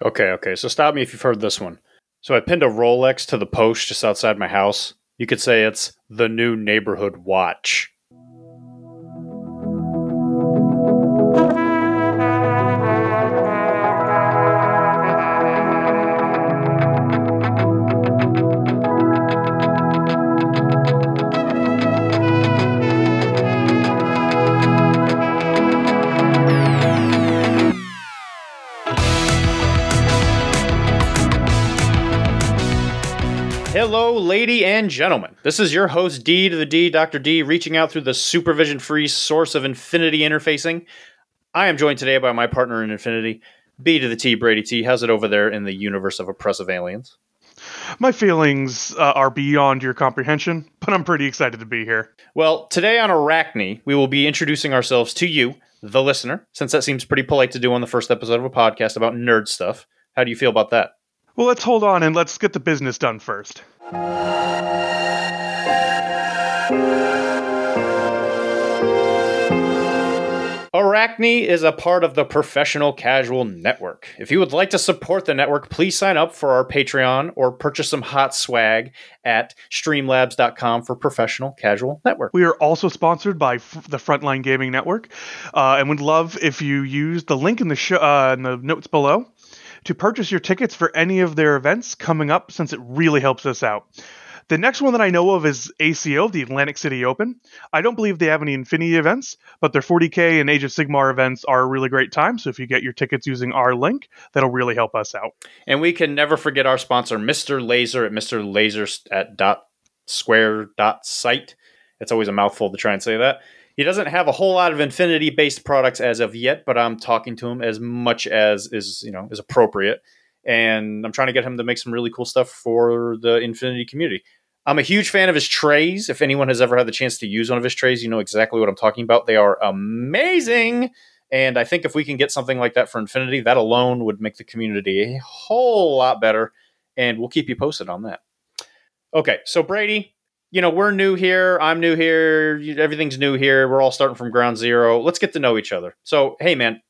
Okay, okay. So stop me if you've heard this one. So I pinned a Rolex to the post just outside my house. You could say it's the new neighborhood watch. Lady and gentlemen. This is your host, D to the D, Dr. D, reaching out through the supervision free source of infinity interfacing. I am joined today by my partner in infinity, B to the T, Brady T. How's it over there in the universe of oppressive aliens? My feelings uh, are beyond your comprehension, but I'm pretty excited to be here. Well, today on Arachne, we will be introducing ourselves to you, the listener, since that seems pretty polite to do on the first episode of a podcast about nerd stuff. How do you feel about that? Well, let's hold on and let's get the business done first. Arachne is a part of the Professional Casual Network. If you would like to support the network, please sign up for our Patreon or purchase some hot swag at streamlabs.com for Professional Casual Network. We are also sponsored by F- the Frontline Gaming Network, uh, and would love if you use the link in the show uh, in the notes below to purchase your tickets for any of their events coming up, since it really helps us out. The next one that I know of is ACO, the Atlantic City Open. I don't believe they have any Infinity events, but their 40K and Age of Sigmar events are a really great time. So if you get your tickets using our link, that'll really help us out. And we can never forget our sponsor, Mr. Laser at Mr. Laser at dot square dot site. It's always a mouthful to try and say that. He doesn't have a whole lot of Infinity based products as of yet, but I'm talking to him as much as is you know is appropriate, and I'm trying to get him to make some really cool stuff for the Infinity community. I'm a huge fan of his trays. If anyone has ever had the chance to use one of his trays, you know exactly what I'm talking about. They are amazing. And I think if we can get something like that for Infinity, that alone would make the community a whole lot better. And we'll keep you posted on that. Okay, so Brady, you know, we're new here. I'm new here. Everything's new here. We're all starting from ground zero. Let's get to know each other. So, hey, man,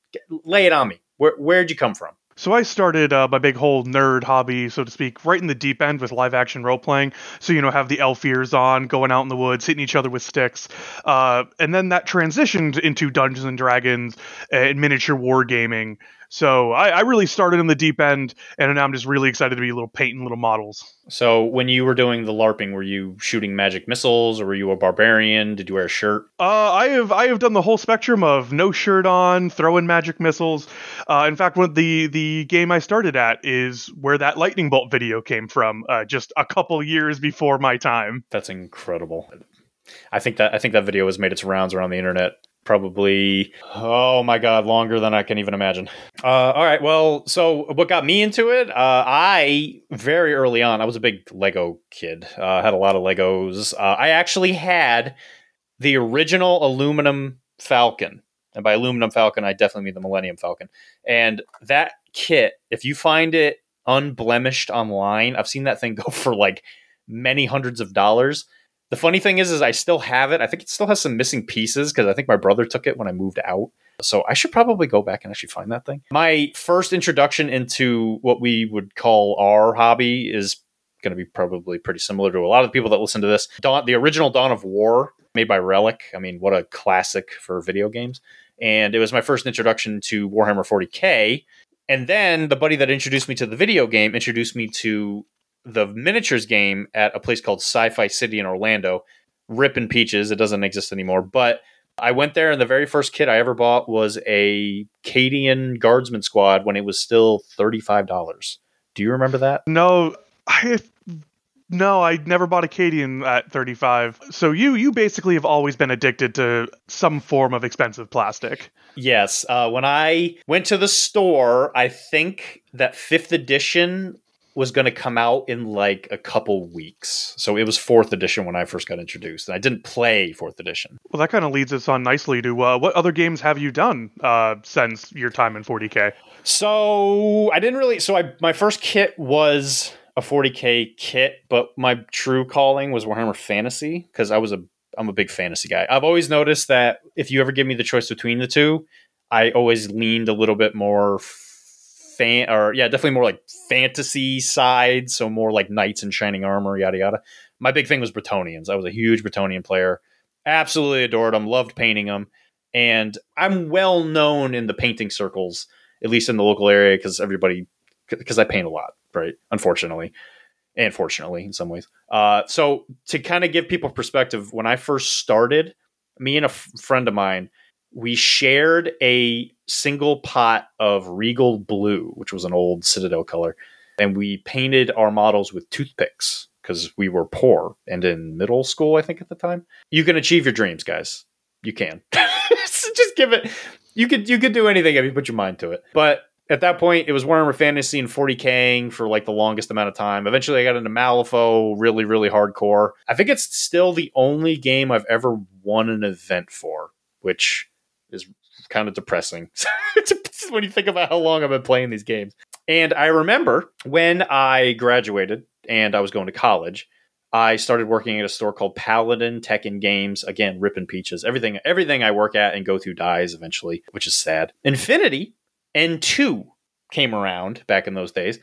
lay it on me. Where, where'd you come from? So I started uh, my big whole nerd hobby, so to speak, right in the deep end with live action role playing. So you know, have the elf ears on, going out in the woods, hitting each other with sticks, uh, and then that transitioned into Dungeons and Dragons and miniature wargaming. So I, I really started in the deep end, and now I'm just really excited to be a little painting little models. So, when you were doing the LARPing, were you shooting magic missiles or were you a barbarian? Did you wear a shirt? Uh, I have I have done the whole spectrum of no shirt on, throwing magic missiles. Uh, in fact, one the the game I started at is where that lightning bolt video came from, uh, just a couple years before my time. That's incredible. I think that I think that video has made its rounds around the internet probably oh my god longer than i can even imagine. Uh, all right well so what got me into it? Uh, i very early on i was a big lego kid. Uh, had a lot of legos. Uh, i actually had the original aluminum falcon. And by aluminum falcon i definitely mean the millennium falcon. And that kit if you find it unblemished online i've seen that thing go for like many hundreds of dollars the funny thing is, is I still have it. I think it still has some missing pieces because I think my brother took it when I moved out. So I should probably go back and actually find that thing. My first introduction into what we would call our hobby is going to be probably pretty similar to a lot of the people that listen to this. Dawn, the original Dawn of War, made by Relic. I mean, what a classic for video games. And it was my first introduction to Warhammer 40k. And then the buddy that introduced me to the video game introduced me to the miniatures game at a place called Sci-Fi City in Orlando. Ripping peaches, it doesn't exist anymore. But I went there, and the very first kit I ever bought was a Cadian Guardsman Squad when it was still thirty-five dollars. Do you remember that? No, I no, I never bought a Cadian at 35. So you you basically have always been addicted to some form of expensive plastic. Yes. Uh, when I went to the store, I think that fifth edition was going to come out in like a couple weeks. So it was fourth edition when I first got introduced, and I didn't play fourth edition. Well, that kind of leads us on nicely to uh, what other games have you done uh, since your time in 40k? So I didn't really. So I my first kit was a 40k kit, but my true calling was Warhammer Fantasy because I was a I'm a big fantasy guy. I've always noticed that if you ever give me the choice between the two, I always leaned a little bit more f- fan or yeah, definitely more like fantasy side, so more like knights and shining armor, yada yada. My big thing was Bretonnians. I was a huge Bretonnian player. Absolutely adored them, loved painting them, and I'm well known in the painting circles, at least in the local area, because everybody because I paint a lot, right? Unfortunately, and fortunately in some ways. Uh, so to kind of give people perspective, when I first started, me and a f- friend of mine, we shared a single pot of Regal Blue, which was an old Citadel color, and we painted our models with toothpicks because we were poor and in middle school, I think at the time. You can achieve your dreams, guys. You can. Just give it. You could you could do anything if you put your mind to it. But at that point, it was Warhammer Fantasy and 40King for like the longest amount of time. Eventually, I got into Malifaux, really, really hardcore. I think it's still the only game I've ever won an event for, which is kind of depressing when you think about how long I've been playing these games. And I remember when I graduated and I was going to college, I started working at a store called Paladin Tech and Games. Again, ripping peaches. Everything, everything I work at and go through dies eventually, which is sad. Infinity N2 came around back in those days.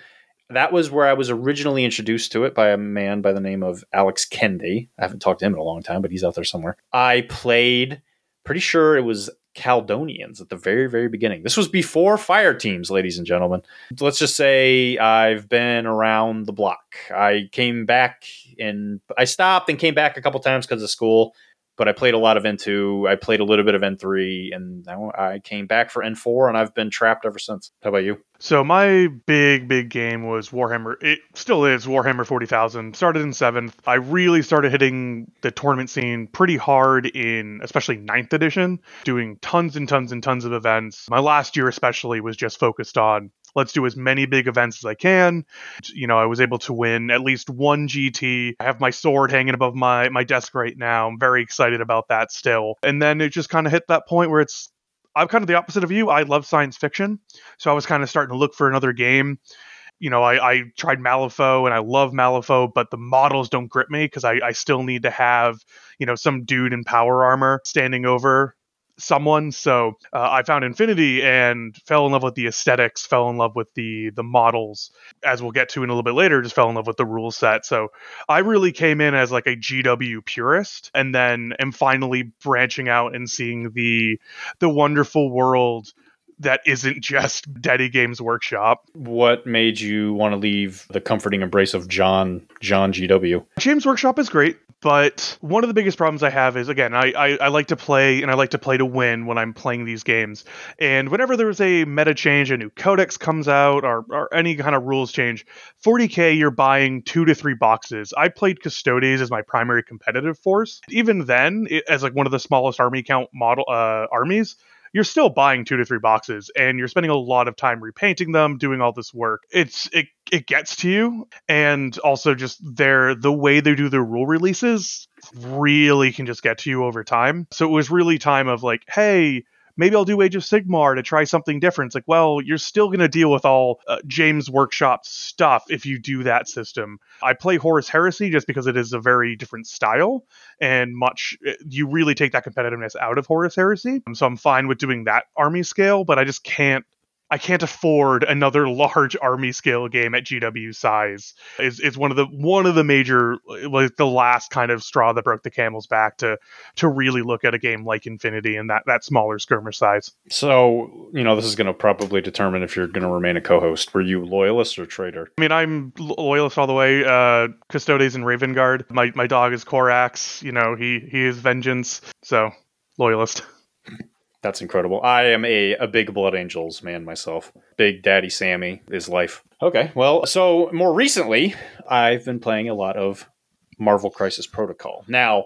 That was where I was originally introduced to it by a man by the name of Alex Kendi. I haven't talked to him in a long time, but he's out there somewhere. I played, pretty sure it was Caledonians at the very, very beginning. This was before fire teams, ladies and gentlemen. Let's just say I've been around the block. I came back and I stopped and came back a couple times because of school but I played a lot of N2. I played a little bit of N3, and I came back for N4, and I've been trapped ever since. How about you? So my big, big game was Warhammer. It still is Warhammer 40,000. Started in seventh. I really started hitting the tournament scene pretty hard in, especially ninth edition, doing tons and tons and tons of events. My last year, especially, was just focused on let's do as many big events as I can. You know, I was able to win at least one GT. I have my sword hanging above my my desk right now. I'm very excited about that still. And then it just kind of hit that point where it's I'm kind of the opposite of you. I love science fiction, so I was kind of starting to look for another game. You know, I, I tried Malifaux and I love Malifaux, but the models don't grip me because I, I still need to have, you know, some dude in power armor standing over someone. So uh, I found Infinity and fell in love with the aesthetics, fell in love with the the models. As we'll get to in a little bit later, just fell in love with the rule set. So I really came in as like a GW purist, and then am finally branching out and seeing the the wonderful world that isn't just Daddy Games Workshop. What made you want to leave the comforting embrace of John John GW? Games Workshop is great. But one of the biggest problems I have is again, I, I, I, like to play and I like to play to win when I'm playing these games. And whenever there's a meta change, a new codex comes out, or, or any kind of rules change, 40k you're buying two to three boxes. I played Custodes as my primary competitive force. Even then, it, as like one of the smallest army count model uh, armies, you're still buying two to three boxes and you're spending a lot of time repainting them, doing all this work. It's it it gets to you and also just their the way they do their rule releases really can just get to you over time. So it was really time of like, hey, maybe I'll do Age of Sigmar to try something different. It's like, well, you're still going to deal with all uh, Games Workshop stuff if you do that system. I play Horus Heresy just because it is a very different style and much, uh, you really take that competitiveness out of Horus Heresy. So I'm fine with doing that army scale, but I just can't I can't afford another large army scale game at GW size. Is is one of the one of the major like the last kind of straw that broke the camel's back to to really look at a game like Infinity and that that smaller skirmish size. So you know this is going to probably determine if you're going to remain a co-host. Were you loyalist or traitor? I mean, I'm loyalist all the way. Uh, Custodes and Raven Guard. My my dog is Korax. You know, he he is vengeance. So loyalist. That's incredible. I am a, a big Blood Angels man myself. Big Daddy Sammy is life. Okay, well, so more recently, I've been playing a lot of Marvel Crisis Protocol. Now,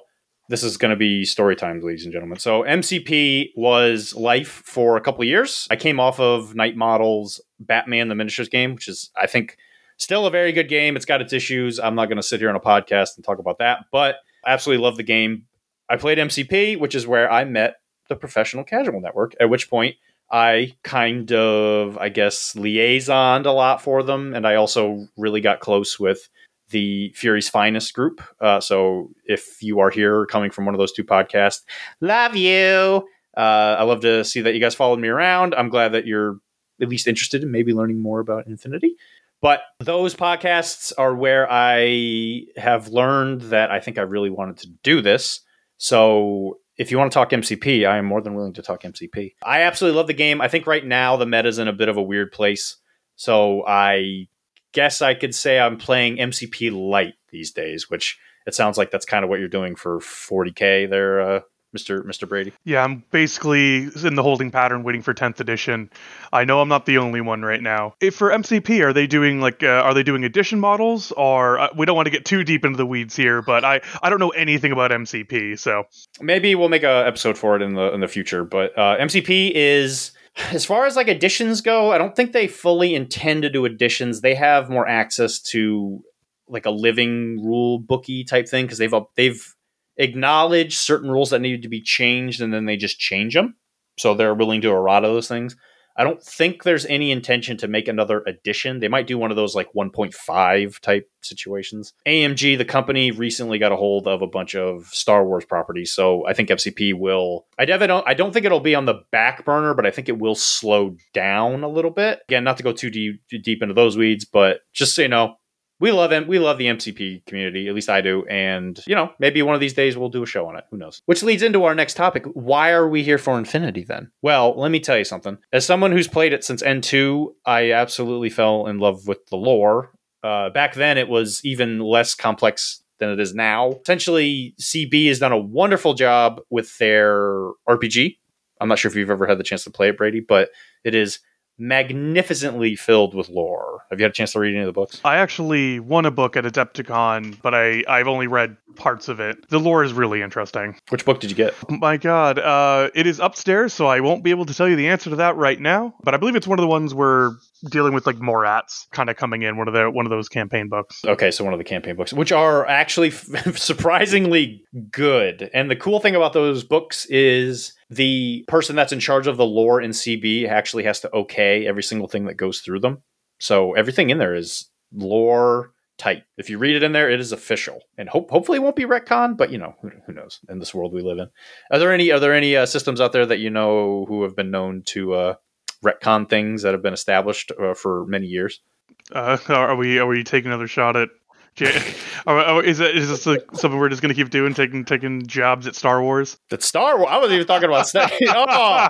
this is going to be story time, ladies and gentlemen. So, MCP was life for a couple years. I came off of Knight Models Batman the Miniatures game, which is, I think, still a very good game. It's got its issues. I'm not going to sit here on a podcast and talk about that, but I absolutely love the game. I played MCP, which is where I met the Professional Casual Network, at which point I kind of, I guess, liaisoned a lot for them. And I also really got close with the Fury's Finest group. Uh, so if you are here coming from one of those two podcasts, love you. Uh, I love to see that you guys followed me around. I'm glad that you're at least interested in maybe learning more about Infinity. But those podcasts are where I have learned that I think I really wanted to do this. So if you want to talk MCP, I am more than willing to talk MCP. I absolutely love the game. I think right now the meta's in a bit of a weird place. So I guess I could say I'm playing MCP light these days, which it sounds like that's kind of what you're doing for 40k there, uh, Mr. Mr. Brady. Yeah, I'm basically in the holding pattern, waiting for 10th edition. I know I'm not the only one right now. If for MCP, are they doing like uh, are they doing edition models, or uh, we don't want to get too deep into the weeds here, but I I don't know anything about MCP, so maybe we'll make a episode for it in the in the future. But uh, MCP is as far as like additions go, I don't think they fully intend to do additions. They have more access to like a living rule bookie type thing because they've they've acknowledged certain rules that needed to be changed and then they just change them. So they're willing to do a lot of those things. I don't think there's any intention to make another edition. They might do one of those like 1.5 type situations. AMG, the company, recently got a hold of a bunch of Star Wars properties, so I think MCP will. I don't. I don't think it'll be on the back burner, but I think it will slow down a little bit. Again, not to go too deep, too deep into those weeds, but just so you know, we love him. We love the MCP community. At least I do. And, you know, maybe one of these days we'll do a show on it. Who knows? Which leads into our next topic. Why are we here for Infinity then? Well, let me tell you something. As someone who's played it since N2, I absolutely fell in love with the lore. Uh, back then, it was even less complex than it is now. Essentially, CB has done a wonderful job with their RPG. I'm not sure if you've ever had the chance to play it, Brady, but it is magnificently filled with lore. Have you had a chance to read any of the books? I actually won a book at Adepticon, but I I've only read parts of it. The lore is really interesting. Which book did you get? My God, uh, it is upstairs, so I won't be able to tell you the answer to that right now. But I believe it's one of the ones where dealing with like Morats kind of coming in one of the one of those campaign books. Okay, so one of the campaign books, which are actually surprisingly good. And the cool thing about those books is the person that's in charge of the lore in CB actually has to okay every single thing that goes through them. So everything in there is lore tight. If you read it in there, it is official, and hope hopefully it won't be retcon. But you know, who, who knows? In this world we live in, are there any are there any uh, systems out there that you know who have been known to uh, retcon things that have been established uh, for many years? Uh, are we are we taking another shot at is it is this like something we're just gonna keep doing, taking taking jobs at Star Wars? At Star Wars, I wasn't even talking about Star. oh,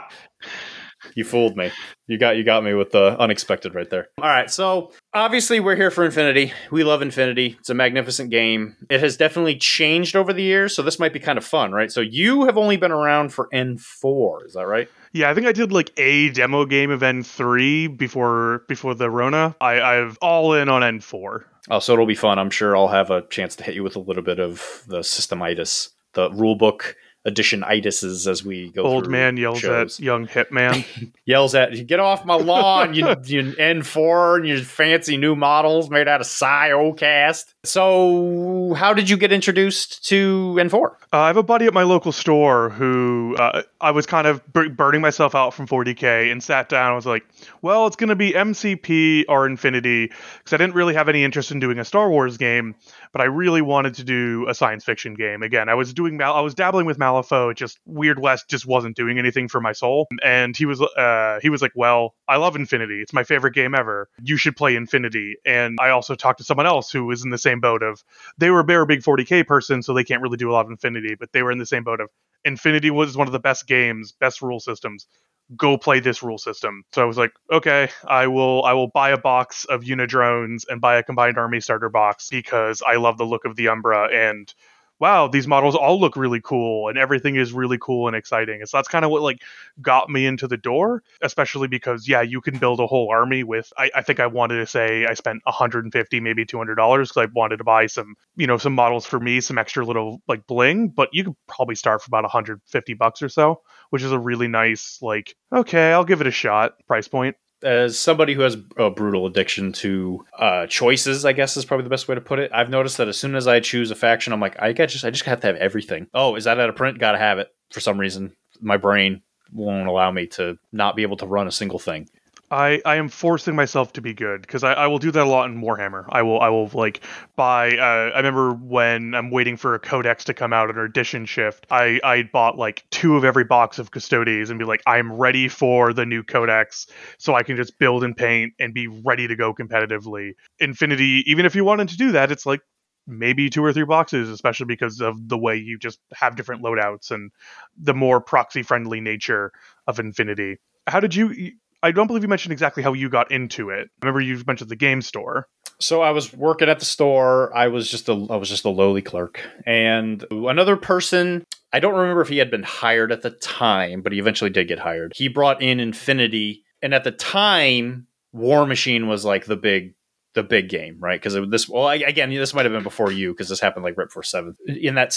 you fooled me. You got you got me with the unexpected right there. All right, so obviously we're here for Infinity. We love Infinity. It's a magnificent game. It has definitely changed over the years, so this might be kind of fun, right? So you have only been around for N4, is that right? Yeah, I think I did like a demo game of N3 before before the Rona. I, I've all in on N4. Oh, so it'll be fun. I'm sure I'll have a chance to hit you with a little bit of the systemitis, the rulebook edition itises as we go. Through. Old man yells shows. at young hitman. yells at you, get off my lawn, you, you N4 and your fancy new models made out of Psyocast. So, how did you get introduced to N4? Uh, I have a buddy at my local store who uh, I was kind of b- burning myself out from 40k and sat down. and was like, well, it's going to be MCP or Infinity because I didn't really have any interest in doing a Star Wars game, but I really wanted to do a science fiction game. Again, I was doing Mal- I was dabbling with Malifaux. It just Weird West just wasn't doing anything for my soul, and he was uh, he was like, well, I love Infinity. It's my favorite game ever. You should play Infinity. And I also talked to someone else who was in the same boat of they were, they were a big 40k person, so they can't really do a lot of Infinity, but they were in the same boat of Infinity was one of the best games, best rule systems. Go play this rule system. So I was like, okay, I will I will buy a box of Unidrones and buy a combined army starter box because I love the look of the Umbra and wow, these models all look really cool and everything is really cool and exciting. And so that's kind of what like got me into the door, especially because yeah, you can build a whole army with I, I think I wanted to say I spent 150, maybe $200 because I wanted to buy some, you know, some models for me, some extra little like bling, but you could probably start for about 150 bucks or so, which is a really nice like, okay, I'll give it a shot price point as somebody who has a brutal addiction to uh, choices, I guess is probably the best way to put it. I've noticed that as soon as I choose a faction, I'm like, I got just, I just have to have everything. Oh, is that out of print? Got to have it for some reason. My brain won't allow me to not be able to run a single thing. I, I am forcing myself to be good because I, I will do that a lot in Warhammer. I will I will like buy. Uh, I remember when I'm waiting for a codex to come out at an edition shift. I I bought like two of every box of Custodes and be like I'm ready for the new codex, so I can just build and paint and be ready to go competitively. Infinity, even if you wanted to do that, it's like maybe two or three boxes, especially because of the way you just have different loadouts and the more proxy friendly nature of Infinity. How did you? I don't believe you mentioned exactly how you got into it. I remember you mentioned the game store. So I was working at the store. I was just a I was just a lowly clerk, and another person. I don't remember if he had been hired at the time, but he eventually did get hired. He brought in Infinity, and at the time, Warmachine was like the big the big game, right? Because this, well, again, this might have been before you because this happened like right before seventh. In that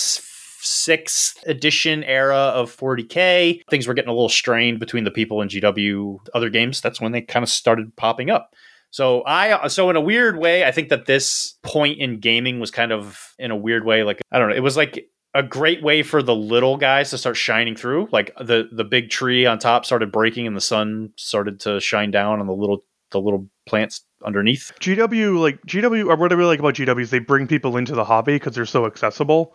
sixth edition era of 40k, things were getting a little strained between the people in GW other games. That's when they kind of started popping up. So I so in a weird way, I think that this point in gaming was kind of in a weird way like I don't know, it was like a great way for the little guys to start shining through. Like the the big tree on top started breaking and the sun started to shine down on the little the little plants underneath. GW like GW or what I really like about GW is they bring people into the hobby because they're so accessible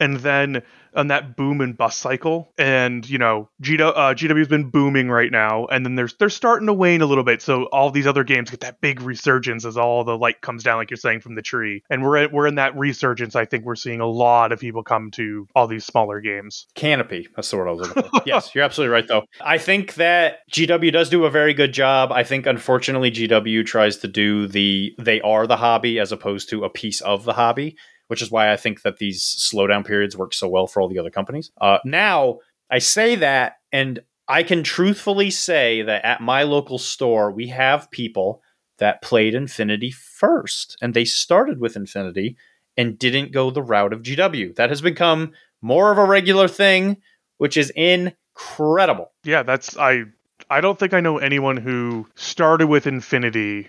and then on that boom and bust cycle. And you know, GW, uh, GW's been booming right now, and then there's they're starting to wane a little bit. So all these other games get that big resurgence as all the light comes down, like you're saying, from the tree. And we're at, we're in that resurgence. I think we're seeing a lot of people come to all these smaller games. Canopy, that's the word I was looking for. yes, you're absolutely right, though. I think that GW does do a very good job. I think unfortunately GW tries to do the they are the hobby as opposed to a piece of the hobby which is why I think that these slowdown periods work so well for all the other companies. Uh, now, I say that, and I can truthfully say that at my local store, we have people that played Infinity first, and they started with Infinity and didn't go the route of GW. That has become more of a regular thing, which is incredible. Yeah, that's I I don't think I know anyone who started with Infinity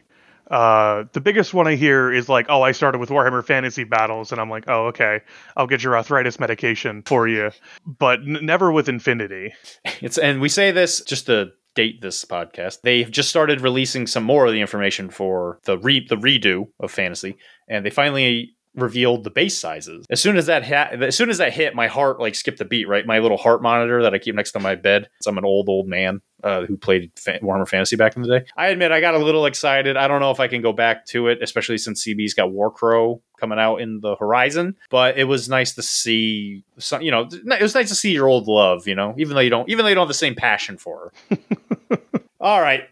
uh, the biggest one I hear is like, "Oh, I started with Warhammer Fantasy Battles," and I'm like, "Oh, okay, I'll get your arthritis medication for you," but n- never with Infinity. It's and we say this just to date this podcast. They've just started releasing some more of the information for the re- the redo of Fantasy, and they finally revealed the base sizes. As soon as that ha- as soon as that hit, my heart like skipped a beat. Right, my little heart monitor that I keep next to my bed. I'm an old old man uh, who played Fa- Warhammer Fantasy back in the day. I admit I got a little excited. I don't know if I can go back to it, especially since CB's got Warcrow coming out in the horizon. But it was nice to see some. You know, it was nice to see your old love. You know, even though you don't, even though you don't have the same passion for her. All right.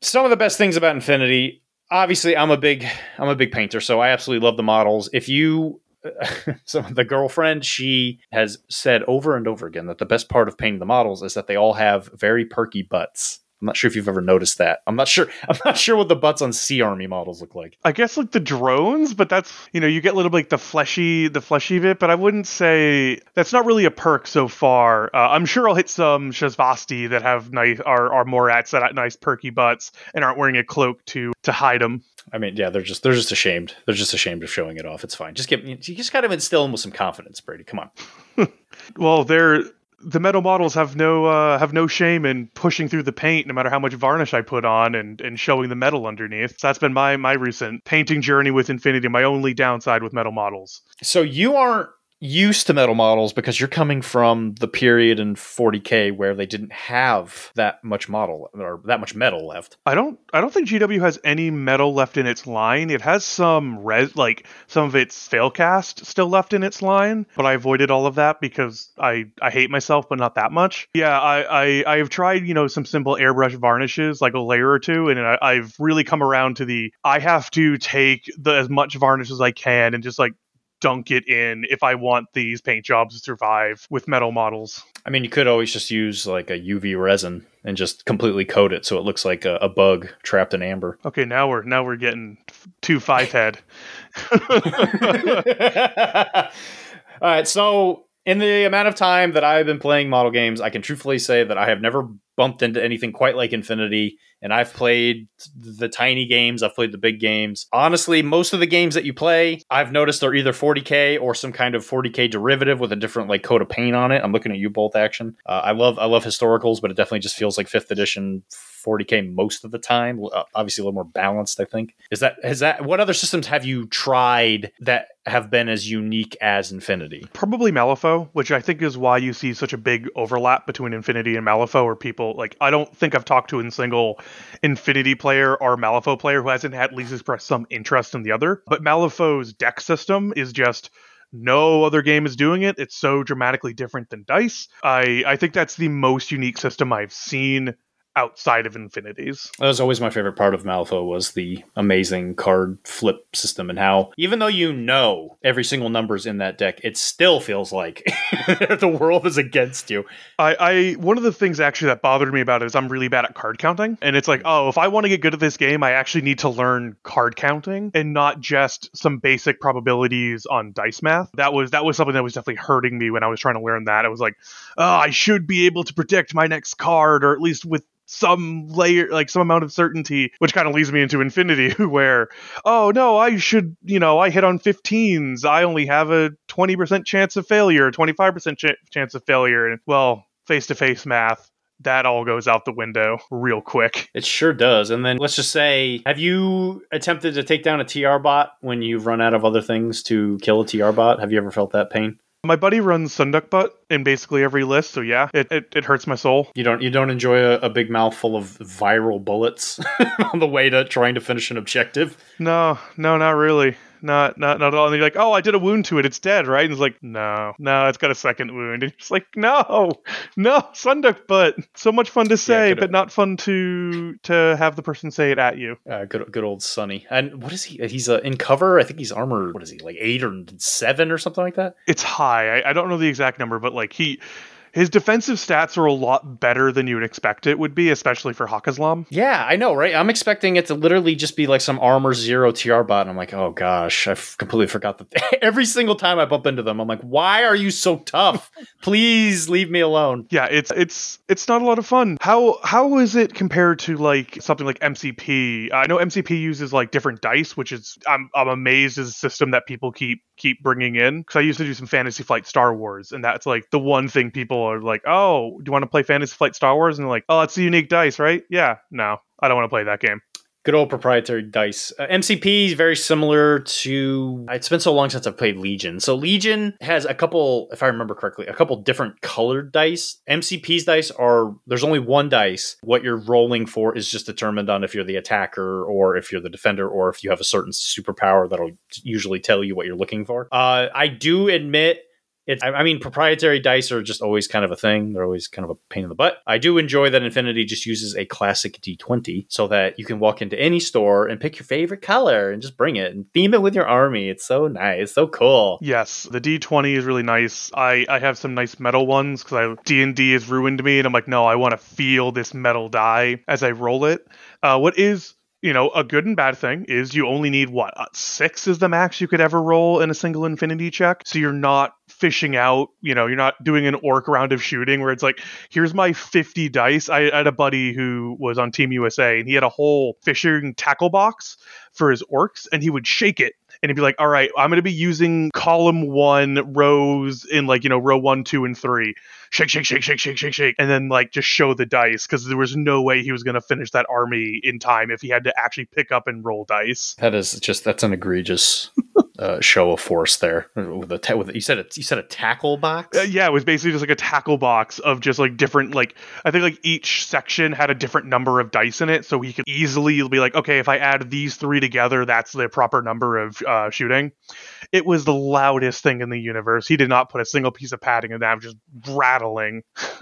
Some of the best things about Infinity obviously I'm a big I'm a big painter, so I absolutely love the models. If you so the girlfriend she has said over and over again that the best part of painting the models is that they all have very perky butts. I'm not sure if you've ever noticed that. I'm not sure. I'm not sure what the butts on Sea Army models look like. I guess like the drones, but that's you know you get a little bit like the fleshy, the fleshy bit. But I wouldn't say that's not really a perk so far. Uh, I'm sure I'll hit some Shasvastii that have nice are are Morats that have nice perky butts and aren't wearing a cloak to to hide them. I mean, yeah, they're just they're just ashamed. They're just ashamed of showing it off. It's fine. Just get you just got to instill them with some confidence, Brady. Come on. well, they're the metal models have no uh, have no shame in pushing through the paint, no matter how much varnish I put on, and and showing the metal underneath. That's been my my recent painting journey with Infinity. My only downside with metal models. So you aren't used to metal models because you're coming from the period in 40k where they didn't have that much model or that much metal left. I don't I don't think GW has any metal left in its line. It has some res like some of its failcast still left in its line, but I avoided all of that because I I hate myself but not that much. Yeah, I I I've tried, you know, some simple airbrush varnishes like a layer or two and I, I've really come around to the I have to take the as much varnish as I can and just like dunk it in if I want these paint jobs to survive with metal models. I mean, you could always just use like a UV resin and just completely coat it so it looks like a, a bug trapped in amber. Okay, now we're now we're getting too five head. All right, so in the amount of time that I've been playing model games, I can truthfully say that I have never bumped into anything quite like Infinity. And I've played the tiny games, I've played the big games. Honestly, most of the games that you play, I've noticed are either 40k or some kind of 40k derivative with a different like coat of paint on it. I'm looking at you Bolt Action. Uh, I love I love historicals, but it definitely just feels like fifth edition 40k most of the time. Uh, obviously, a little more balanced. I think is that has that. What other systems have you tried that have been as unique as Infinity? Probably Malifaux, which I think is why you see such a big overlap between Infinity and Malifaux, where people like I don't think I've talked to a single Infinity player or Malifaux player who hasn't at least expressed some interest in the other. But Malifaux's deck system is just no other game is doing it. It's so dramatically different than Dice. I, I think that's the most unique system I've seen outside of infinities. That was always my favorite part of Malifaux was the amazing card flip system and how even though you know every single number's in that deck, it still feels like the world is against you. I, I one of the things actually that bothered me about it is I'm really bad at card counting. And it's like, oh, if I want to get good at this game, I actually need to learn card counting and not just some basic probabilities on dice math. That was that was something that was definitely hurting me when I was trying to learn that. I was like, oh, I should be able to predict my next card, or at least with some layer like some amount of certainty which kind of leads me into infinity where oh no i should you know i hit on 15s i only have a 20% chance of failure 25% ch- chance of failure and well face to face math that all goes out the window real quick. It sure does. And then let's just say, have you attempted to take down a TR bot when you've run out of other things to kill a TR bot? Have you ever felt that pain? My buddy runs Sunduk Butt in basically every list, so yeah, it, it, it hurts my soul. You don't you don't enjoy a, a big mouthful of viral bullets on the way to trying to finish an objective? No, no, not really not not not at all. And you're like, oh, I did a wound to it. It's dead, right? And it's like, no, no, it's got a second wound. And it's like, no, no, Sunduk Butt. So much fun to say, yeah, but not fun to to have the person say it at you. Uh, good good old Sunny. And what is he? He's uh, in cover. I think he's armor. What is he like eight or seven or something like that? It's high. I, I don't know the exact number, but like he his defensive stats are a lot better than you would expect it would be, especially for Haqqislam. Yeah, I know, right? I'm expecting it to literally just be like some armor zero TR bot. And I'm like, oh gosh, I completely forgot that. Every single time I bump into them, I'm like, why are you so tough? Please leave me alone. Yeah, it's it's it's not a lot of fun. How how is it compared to like something like MCP? I know MCP uses like different dice, which is I'm I'm amazed as a system that people keep keep bringing in because I used to do some Fantasy Flight Star Wars, and that's like the one thing people are like, "Oh, do you want to play Fantasy Flight Star Wars?" And like, "Oh, it's a unique dice, right?" Yeah, no, I don't want to play that game good old proprietary dice. Uh, MCP is very similar to. It's been so long since I've played Legion. So Legion has a couple, if I remember correctly, a couple different colored dice. MCP's dice are there's only one dice. What you're rolling for is just determined on if you're the attacker or if you're the defender or if you have a certain superpower that'll usually tell you what you're looking for. Uh, I do admit I mean proprietary dice are just always kind of a thing. They're always kind of a pain in the butt. I do enjoy that Infinity just uses a classic D20 so that you can walk into any store and pick your favorite color and just bring it and theme it with your army. It's so nice, so cool. Yes, the D20 is really nice. I I have some nice metal ones cuz D&D has ruined me and I'm like, "No, I want to feel this metal die as I roll it." Uh, what is you know, a good and bad thing is you only need what uh, six is the max you could ever roll in a single infinity check. So you're not fishing out, you know, you're not doing an orc round of shooting where it's like, here's my 50 dice. I had a buddy who was on Team USA and he had a whole fishing tackle box for his orcs and he would shake it and he'd be like, all right, I'm going to be using column one rows in like, you know, row one, two, and three. Shake, shake, shake, shake, shake, shake, shake. And then like just show the dice because there was no way he was going to finish that army in time if he had to actually pick up and roll dice. That is just, that's an egregious uh, show of force there with a ta- with you said a, you said a tackle box. Uh, yeah, it was basically just like a tackle box of just like different like I think like each section had a different number of dice in it, so he could easily be like, okay, if I add these three together, that's the proper number of uh, shooting. It was the loudest thing in the universe. He did not put a single piece of padding in that, just rattling.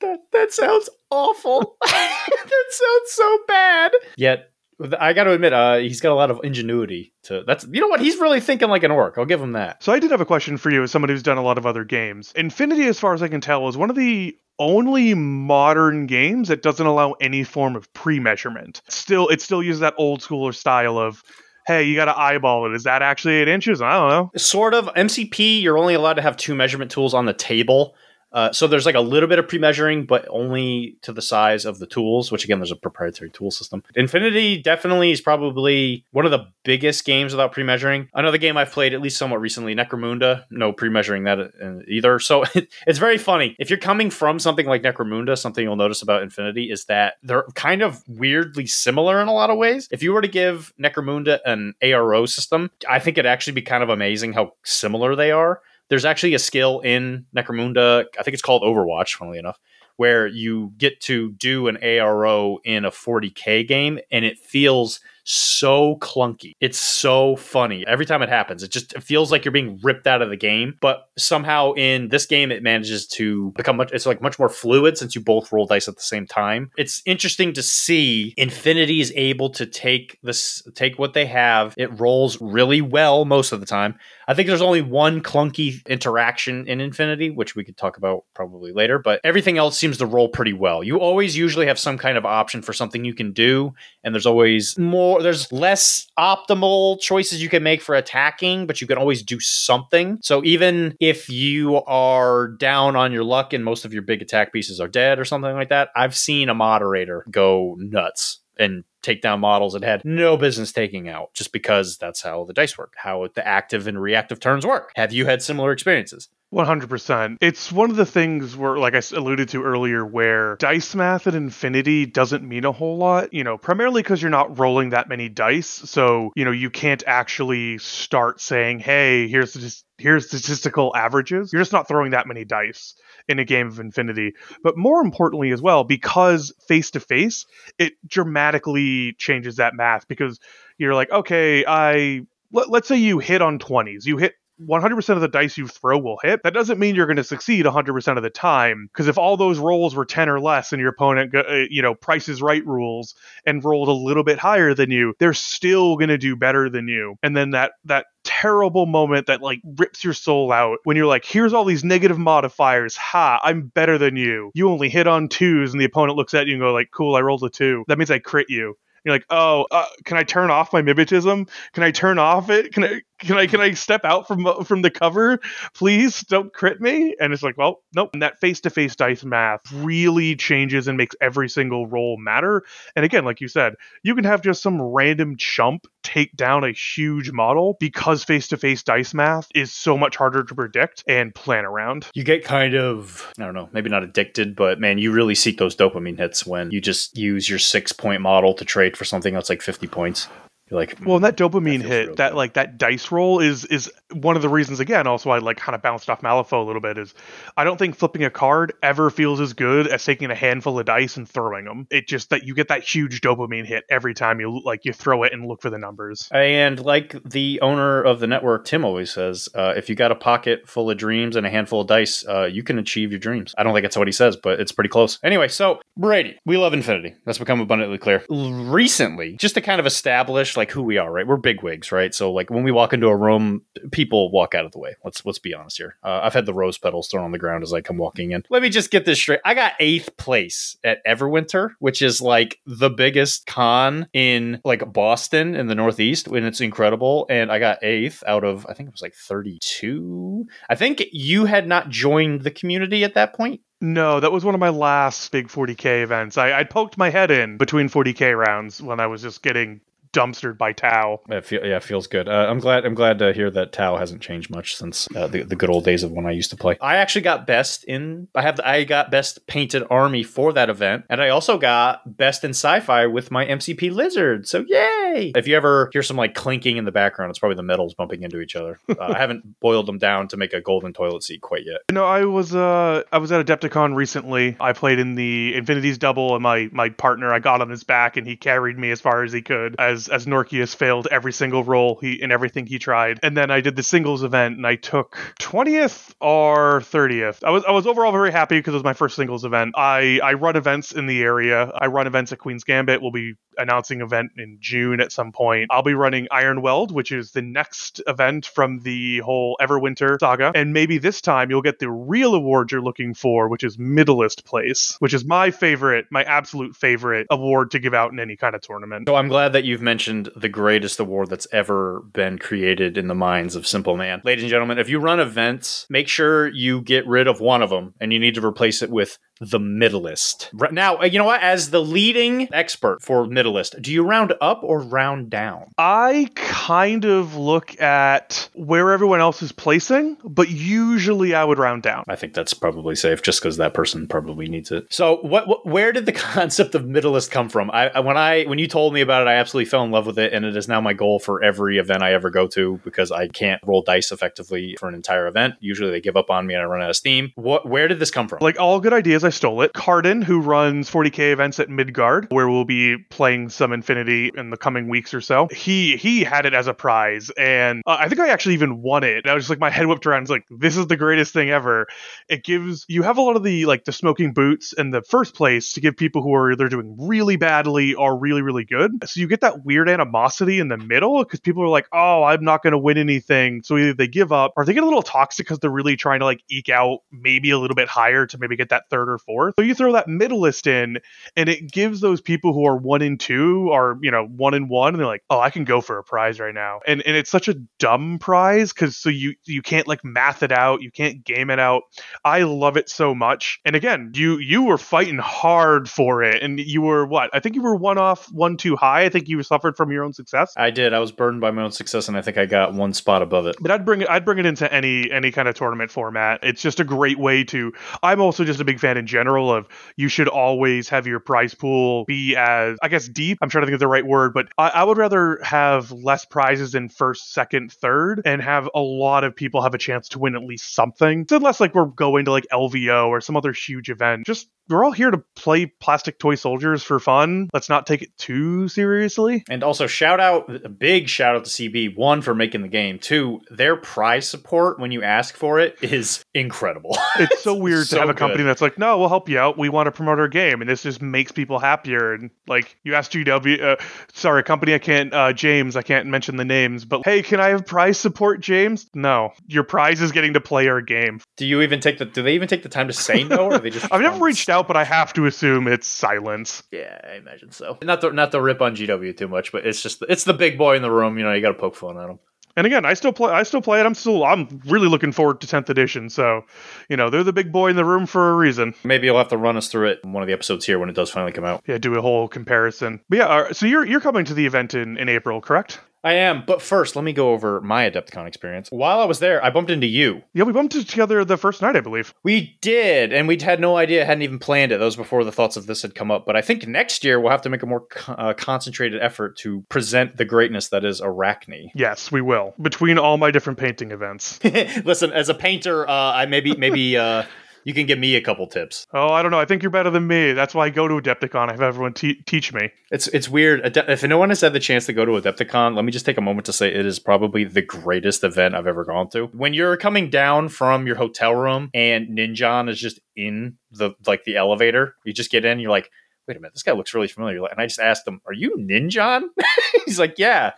that that sounds awful. that sounds so bad. Yet I got to admit, uh, he's got a lot of ingenuity. To that's you know what he's really thinking like an orc. I'll give him that. So I did have a question for you, as somebody who's done a lot of other games. Infinity, as far as I can tell, is one of the only modern games that doesn't allow any form of pre-measurement. Still, it still uses that old schooler style of hey, you got to eyeball it. Is that actually eight inches? I don't know. Sort of. MCP, you're only allowed to have two measurement tools on the table. Uh, so there's like a little bit of pre-measuring, but only to the size of the tools. Which again, there's a proprietary tool system. Infinity definitely is probably one of the biggest games without pre-measuring. Another game I've played at least somewhat recently, Necromunda, no pre-measuring that uh, either. So it's very funny. If you're coming from something like Necromunda, something you'll notice about Infinity is that they're kind of weirdly similar in a lot of ways. If you were to give Necromunda an ARO system, I think it'd actually be kind of amazing how similar they are there's actually a skill in Necromunda, I think it's called Overwatch, funnily enough, where you get to do an ARO in a 40k game and it feels so clunky. It's so funny. Every time it happens, it just it feels like you're being ripped out of the game. But somehow in this game, it manages to become much, it's like much more fluid since you both roll dice at the same time. It's interesting to see Infinity is able to take this, take what they have. It rolls really well most of the time. I think there's only one clunky interaction in Infinity, which we could talk about probably later, but everything else seems to roll pretty well. You always usually have some kind of option for something you can do, and there's always more more there's less optimal choices you can make for attacking, but you can always do something. So even if you are down on your luck and most of your big attack pieces are dead or something like that, I've seen a moderator go nuts and take down models it had no business taking out just because that's how the dice work, how the active and reactive turns work. Have you had similar experiences? 100%. It's one of the things where, like I alluded to earlier, where dice math at infinity doesn't mean a whole lot, you know, primarily because you're not rolling that many dice. So, you know, you can't actually start saying, hey, here's the here's statistical averages. You're just not throwing that many dice in a game of infinity. But more importantly, as well, because face to face, it dramatically changes that math because you're like, okay, I let, us say you hit on 20s. You hit 100% of the dice you throw will hit. That doesn't mean you're going to succeed 100% of the time because if all those rolls were 10 or less and your opponent, uh, you know, prices right rules and rolled a little bit higher than you, they're still going to do better than you. And then that that terrible moment that like rips your soul out when you're like, here's all these negative modifiers. Ha, I'm better than you. You only hit on twos and the opponent looks at you and go like, cool, I rolled a two. That means I crit you. You're like, oh, uh, can I turn off my mimetism? Can I turn off it? Can I can I can I step out from from the cover, please? Don't crit me. And it's like, well, nope. And that face to face dice math really changes and makes every single roll matter. And again, like you said, you can have just some random chump take down a huge model because face to face dice math is so much harder to predict and plan around. You get kind of I don't know, maybe not addicted, but man, you really seek those dopamine hits when you just use your six point model to trade for something that's like fifty points. You're like, well, that dopamine that hit, that good. like that dice roll is is one of the reasons again. Also, I like kind of bounced off Malifaux a little bit. Is I don't think flipping a card ever feels as good as taking a handful of dice and throwing them. It just that you get that huge dopamine hit every time you like you throw it and look for the numbers. And like the owner of the network, Tim always says, uh, if you got a pocket full of dreams and a handful of dice, uh, you can achieve your dreams. I don't think that's what he says, but it's pretty close. Anyway, so Brady, we love Infinity. That's become abundantly clear. Recently, just to kind of establish like who we are, right? We're big wigs, right? So like when we walk into a room, people walk out of the way. Let's let's be honest here. Uh, I've had the rose petals thrown on the ground as I come walking in. Let me just get this straight. I got eighth place at Everwinter, which is like the biggest con in like Boston in the Northeast, and it's incredible. And I got eighth out of I think it was like thirty-two. I think you had not joined the community at that point. No, that was one of my last big 40k events. I, I poked my head in between 40k rounds when I was just getting dumpstered by Tau. It feel, yeah, it feels good. Uh, I'm glad. I'm glad to hear that Tau hasn't changed much since uh, the, the good old days of when I used to play. I actually got best in. I have. I got best painted army for that event, and I also got best in sci-fi with my MCP lizard. So yay! If you ever hear some like clinking in the background, it's probably the metals bumping into each other. Uh, I haven't boiled them down to make a golden toilet seat quite yet. No, I was. Uh, I was at Adepticon recently. I played in the Infinities double, and my my partner. I got on his back, and he carried me as far as he could as as Norkius failed every single role he in everything he tried. And then I did the singles event and I took 20th or 30th. I was I was overall very happy because it was my first singles event. I I run events in the area. I run events at Queen's Gambit. We'll be announcing event in June at some point. I'll be running Iron Weld, which is the next event from the whole Everwinter saga. And maybe this time you'll get the real award you're looking for, which is middleist place, which is my favorite, my absolute favorite award to give out in any kind of tournament. So I'm glad that you've mentioned mentioned the greatest award that's ever been created in the minds of simple man. Ladies and gentlemen, if you run events, make sure you get rid of one of them and you need to replace it with the middleist. Now, uh, you know what? As the leading expert for middleist, do you round up or round down? I kind of look at where everyone else is placing, but usually I would round down. I think that's probably safe, just because that person probably needs it. So, what, what? Where did the concept of middleist come from? I, I when I when you told me about it, I absolutely fell in love with it, and it is now my goal for every event I ever go to because I can't roll dice effectively for an entire event. Usually, they give up on me and I run out of steam. What? Where did this come from? Like all good ideas, I stole it. Cardin, who runs 40k events at Midgard, where we'll be playing some Infinity in the coming weeks or so, he he had it as a prize, and uh, I think I actually even won it. I was just like my head whipped around. It's like this is the greatest thing ever. It gives you have a lot of the like the smoking boots in the first place to give people who are either doing really badly or really really good. So you get that weird animosity in the middle because people are like, oh, I'm not going to win anything. So either they give up or they get a little toxic because they're really trying to like eke out maybe a little bit higher to maybe get that third or fourth. So you throw that middle list in, and it gives those people who are one and two or you know one and one, and they're like, oh, I can go for a prize right now, and and it's such a dumb prize because so you you can't like math it out, you can't game it out. I love it so much, and again, you you were fighting hard for it, and you were what? I think you were one off, one too high. I think you suffered from your own success. I did. I was burdened by my own success, and I think I got one spot above it. But I'd bring it. I'd bring it into any any kind of tournament format. It's just a great way to. I'm also just a big fan in general of you should always have your prize pool be as I guess deep. I'm trying to think of the right word, but I, I would rather have less prizes in first, second, third, and have a lot of people have a chance to win at least something. So unless like we're going to like LVO or some other huge event, just we're all here to play plastic toy soldiers for fun. Let's not take it too seriously. And also, shout out a big shout out to CB one for making the game. Two, their prize support when you ask for it is incredible. It's so weird So to have a company good. that's like, no, we'll help you out. We want to promote our game, and this just makes people happier. And like, you ask GW, uh, sorry, company I can't, uh, James, I can't mention the names, but hey, can I have prize support, James? No, your prize is getting to play our game. do you even take the? Do they even take the time to say no, or are they just? I've never reached out, but I have to assume it's silence. Yeah, I imagine so. Not to not to rip on GW too much, but it's just it's the big boy in the room. You know, you got to poke fun at him. And again, I still play. I still play it. I'm still. I'm really looking forward to 10th edition. So, you know, they're the big boy in the room for a reason. Maybe you'll have to run us through it in one of the episodes here when it does finally come out. Yeah, do a whole comparison. But yeah, uh, so you're you're coming to the event in in April, correct? I am, but first, let me go over my Adepticon experience. While I was there, I bumped into you. Yeah, we bumped together the first night, I believe. We did, and we had no idea, hadn't even planned it. That was before the thoughts of this had come up. But I think next year we'll have to make a more uh, concentrated effort to present the greatness that is Arachne. Yes, we will. Between all my different painting events. Listen, as a painter, uh, I maybe maybe uh, you can give me a couple tips. Oh, I don't know. I think you're better than me. That's why I go to Adepticon. I have everyone te- teach me. It's it's weird. Ade- If no one has had the chance to go to Adepticon, let me just take a moment to say it is probably the greatest event I've ever gone to. When you're coming down from your hotel room and Ninjon is just in the like the elevator, you just get in, you're like, wait a minute, this guy looks really familiar. And I just asked him, "Are you Ninjon?" he's like, "Yeah."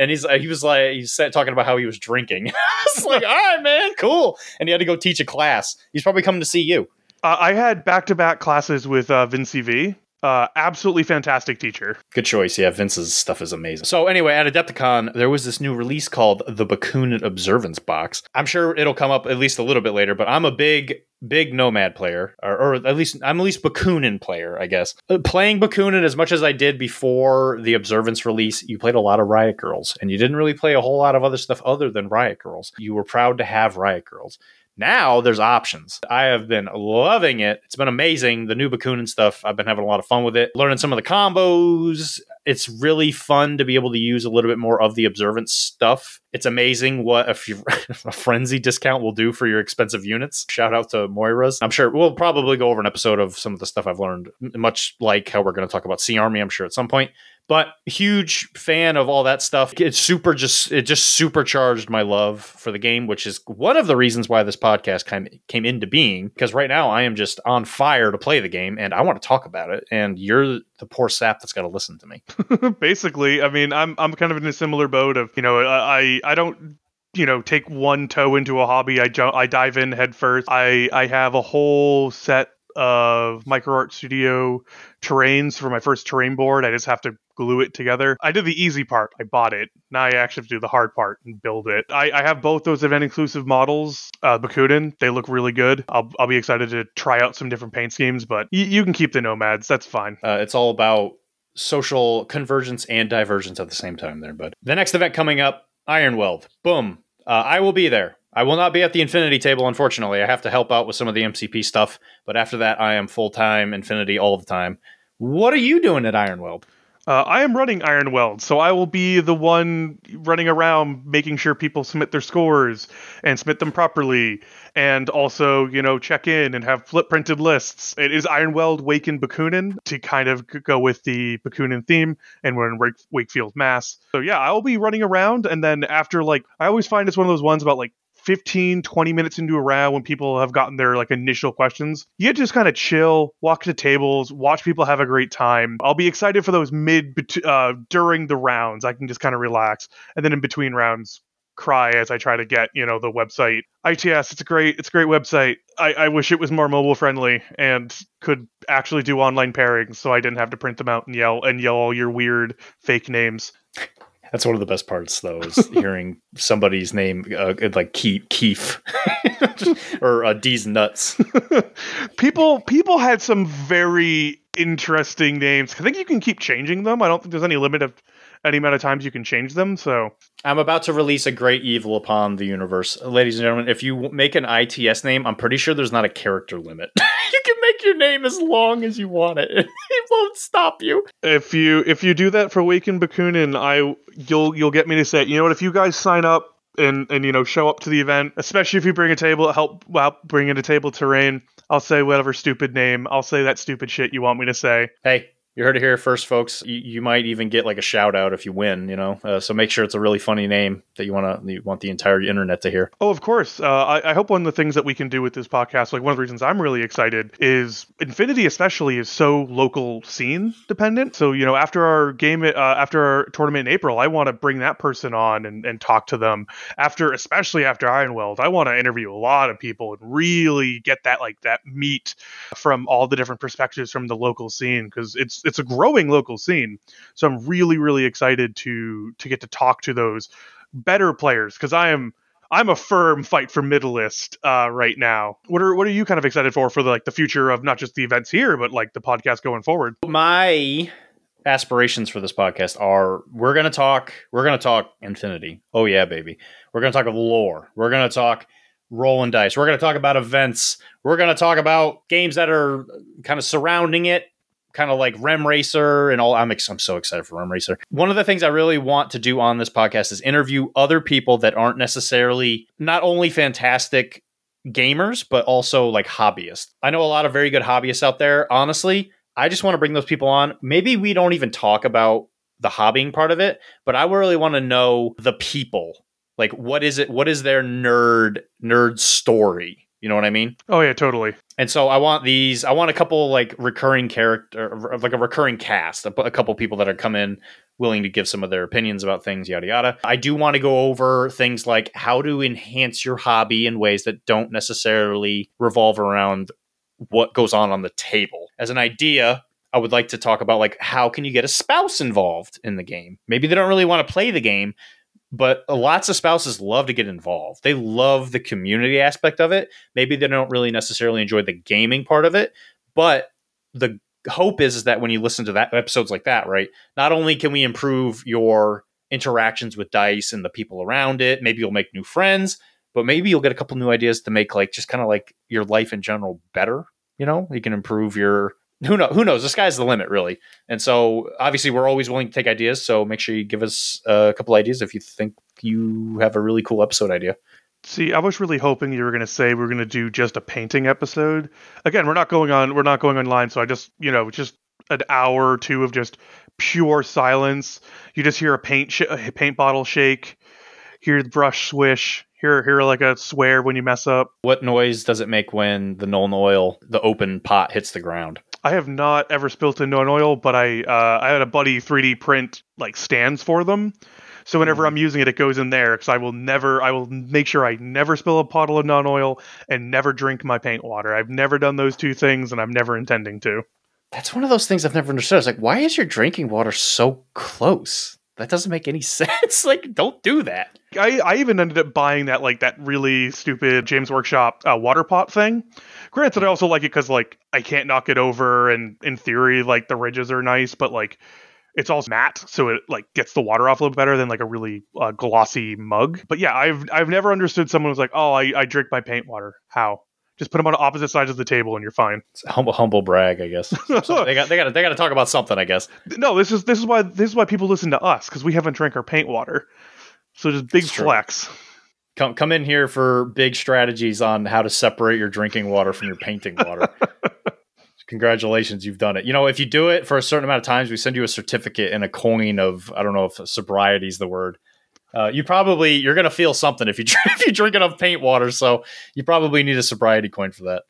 And he's he was like he's talking about how he was drinking. I was like, "All right, man, cool." And he had to go teach a class. He's probably coming to see you. Uh, I had back to back classes with uh, Vince V. Uh, absolutely fantastic teacher. Good choice. Yeah, Vince's stuff is amazing. So anyway, at Adepticon, there was this new release called the Bakunin Observance Box. I'm sure it'll come up at least a little bit later, but I'm a big, big Nomad player, or, or at least I'm at least Bakunin player, I guess. Uh, playing Bakunin as much as I did before the Observance release, you played a lot of Riot Grrls, and you didn't really play a whole lot of other stuff other than Riot Grrls. You were proud to have Riot Grrls. Now there's options. I have been loving it. It's been amazing. The new Bakunin stuff, I've been having a lot of fun with it. Learning some of the combos. It's really fun to be able to use a little bit more of the observance stuff. It's amazing what a frenzy discount will do for your expensive units. Shout out to Moiras. I'm sure we'll probably go over an episode of some of the stuff I've learned, much like how we're going to talk about Sea Army, I'm sure, at some point but huge fan of all that stuff it's super just it just supercharged my love for the game which is one of the reasons why this podcast came, came into being because right now i am just on fire to play the game and i want to talk about it and you're the poor sap that's got to listen to me Basically, I mean, I'm I'm kind of in a similar boat of you know I I don't you know take one toe into a hobby. I jump I dive in head first. I I have a whole set of MicroArt Studio terrains for my first terrain board. I just have to glue it together. I did the easy part. I bought it. Now I actually have to do the hard part and build it. I, I have both those event inclusive models, uh, Bakunin. They look really good. I'll, I'll be excited to try out some different paint schemes, but y- you can keep the nomads. That's fine. Uh, it's all about social convergence and divergence at the same time there, bud. The next event coming up, Ironweld. Boom. Uh, I will be there. I will not be at the Infinity table, unfortunately. I have to help out with some of the MCP stuff, but after that, I am full time Infinity all the time. What are you doing at Ironweld? Uh, I am running Ironweld, so I will be the one running around making sure people submit their scores and submit them properly, and also, you know, check in and have flip printed lists. It is Ironweld, Waken, Bakunin to kind of go with the Bakunin theme, and we're in Wake- Wakefield, Mass. So yeah, I will be running around, and then after like, I always find it's one of those ones about like 15 20 minutes into a round when people have gotten their like initial questions you just kind of chill walk to tables watch people have a great time. I'll be excited for those mid uh, during the rounds. I can just kind of relax. And then in between rounds cry as i try to get you know the website. Its it's a great it's a great website. I, I wish it was more mobile friendly and could actually do online pairings so i didn't have to print them out and yell and yell all your weird fake names That's one of the best parts, though, is hearing somebody's name uh, like Keith, Keith or uh, D's nuts. people people had some very interesting names. I think you can keep changing them. I don't think there's any limit of any amount of times you can change them. So I'm about to release a great evil upon the universe, ladies and gentlemen. If you make an ITS name, I'm pretty sure there's not a character limit. you can make your name as long as you want it. it won't stop you. if you if you do that for Waken Bakunin, I you'll you'll get me to say, you know what? If you guys sign up and and you know show up to the event, especially if you bring a table, help help bring in a table terrain. I'll say whatever stupid name. I'll say that stupid shit you want me to say. Hey, you heard it here first, folks. You, you might even get like a shout out if you win. You know, uh, so make sure it's a really funny name that you want to you want the entire internet to hear. Oh, of course. Uh, I, I hope one of the things that we can do with this podcast, like one of the reasons I'm really excited, is Infinity, especially, is so local scene dependent. So you know, after our game, uh, after our tournament in April, I want to bring that person on and, and talk to them. After, especially after Ironweld, I want to interview a lot of people and really get that like that meat from all the different perspectives from the local scene because it's it's a growing local scene. So I'm really really excited to to get to talk to those better players because I am I'm a firm fight for middle list uh, right now. What are what are you kind of excited for for the, like the future of not just the events here but like the podcast going forward? My aspirations for this podcast are we're going to talk we're going to talk infinity oh yeah baby we're going to talk lore we're going to talk rolling dice we're going to talk about events we're going to talk about games that are kind of surrounding it kind of like rem racer and all I'm, ex- I'm so excited for rem racer one of the things i really want to do on this podcast is interview other people that aren't necessarily not only fantastic gamers but also like hobbyists i know a lot of very good hobbyists out there honestly I just want to bring those people on. Maybe we don't even talk about the hobbying part of it, but I really want to know the people. Like what is it what is their nerd nerd story? You know what I mean? Oh yeah, totally. And so I want these I want a couple like recurring character like a recurring cast, a, a couple people that are come in willing to give some of their opinions about things, yada yada. I do want to go over things like how to enhance your hobby in ways that don't necessarily revolve around what goes on on the table. As an idea, I would like to talk about like how can you get a spouse involved in the game? Maybe they don't really want to play the game, but lots of spouses love to get involved. They love the community aspect of it. Maybe they don't really necessarily enjoy the gaming part of it, but the hope is, is that when you listen to that episodes like that, right? Not only can we improve your interactions with dice and the people around it, maybe you'll make new friends, but maybe you'll get a couple new ideas to make like just kind of like your life in general better. You know, you can improve your who knows who knows the sky's the limit really and so obviously we're always willing to take ideas so make sure you give us a couple ideas if you think you have a really cool episode idea See, I was really hoping you were going to say we are going to do just a painting episode. Again, we're not going on we're not going online, so I just, you know, just an hour or two of just pure silence. You just hear a paint sh- a paint bottle shake, hear the brush swish, hear hear like a swear when you mess up. what noise does it make when the Nuln oil the open pot hits the ground I have not ever spilt into an oil, but I uh, I had a buddy 3D print like stands for them. So whenever I'm using it, it goes in there because I will never, I will make sure I never spill a bottle of Nuln oil and never drink my paint water. I've never done those two things and I'm never intending to. That's one of those things I've never understood. It's like, why is your drinking water so close? That doesn't make any sense. like, don't do that. I, I even ended up buying that like that really stupid James Workshop uh, water pot thing. Granted, I also like it because like I can't knock it over, and in theory, like the ridges are nice, but like it's all matte, so it like gets the water off a little better than like a really uh, glossy mug. But yeah, I've I've never understood someone who's like, oh, I, I drink my paint water. How? Just put them on opposite sides of the table and you're fine. It's a humble, humble brag, I guess. So they got, they got, to, they got to talk about something, I guess. No, this is this is why this is why people listen to us because we haven't drank our paint water. So just big flex. Come, come in here for big strategies on how to separate your drinking water from your painting water. Congratulations, you've done it. You know, if you do it for a certain amount of times, we send you a certificate and a coin of I don't know if sobriety is the word. Uh, you probably you're gonna feel something if you drink, if you drink enough paint water. So you probably need a sobriety coin for that.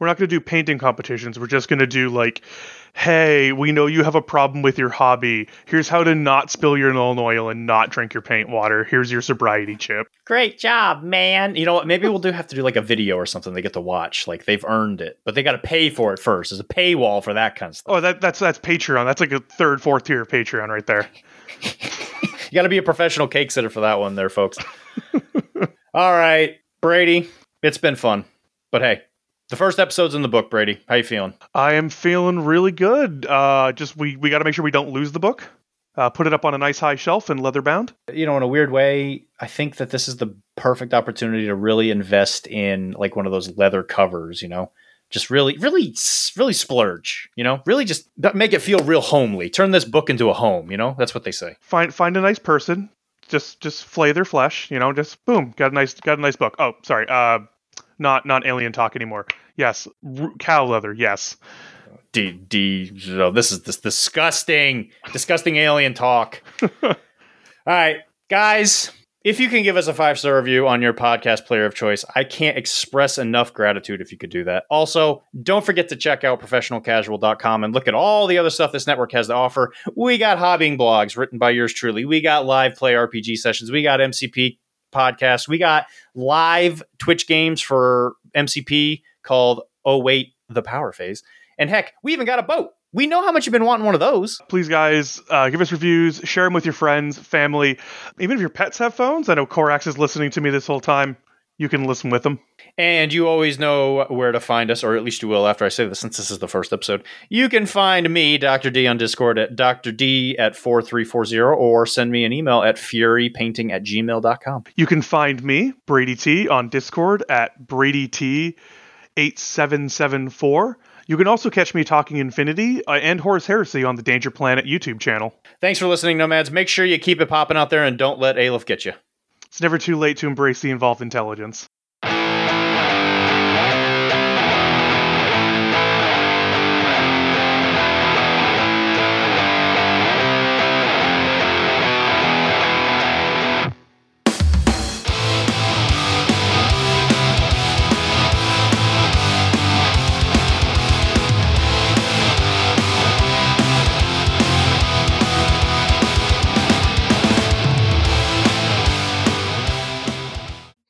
We're not going to do painting competitions. We're just going to do like, hey, we know you have a problem with your hobby. Here's how to not spill your Nuln oil and not drink your paint water. Here's your sobriety chip. Great job, man. You know what? Maybe we'll do have to do like a video or something they get to watch. Like they've earned it, but they got to pay for it first. There's a paywall for that kind of stuff. Oh, that, that's that's Patreon. That's like a third, fourth tier of Patreon right there. You got to be a professional cake sitter for that one, there, folks. All right, Brady. It's been fun, but hey, the first episode's in the book. Brady, how you feeling? I am feeling really good. Uh, just we we got to make sure we don't lose the book. Uh, put it up on a nice high shelf and leather bound. You know, in a weird way, I think that this is the perfect opportunity to really invest in like one of those leather covers. You know, just really, really, really splurge. You know, really just make it feel real homely. Turn this book into a home. You know, that's what they say. Find find a nice person. Just just flay their flesh. You know, just boom, got a nice got a nice book. Oh, sorry. Uh, not not alien talk anymore. Yes, r- cow leather. Yes. D D. Oh, this is this disgusting, disgusting alien talk. All right, guys. If you can give us a five star review on your podcast player of choice, I can't express enough gratitude if you could do that. Also, don't forget to check out professionalcasual.com and look at all the other stuff this network has to offer. We got hobbying blogs written by yours truly. We got live play RPG sessions. We got MCP podcasts. We got live Twitch games for MCP called Oh Wait, the Power Phase. And heck, we even got a boat. We know how much you've been wanting one of those. Please, guys, uh, give us reviews, share them with your friends, family, even if your pets have phones. I know Corax is listening to me this whole time. You can listen with them. And you always know where to find us, or at least you will after I say this, since this is the first episode. You can find me, Dr. D, on Discord at Dr. D at 4340, or send me an email at furypainting at gmail.com. You can find me, Brady T, on Discord at Brady T. 8774. You can also catch me talking Infinity uh, and Horus Heresy on the Danger Planet YouTube channel. Thanks for listening, Nomads. Make sure you keep it popping out there and don't let Aleph get you. It's never too late to embrace the evolved intelligence.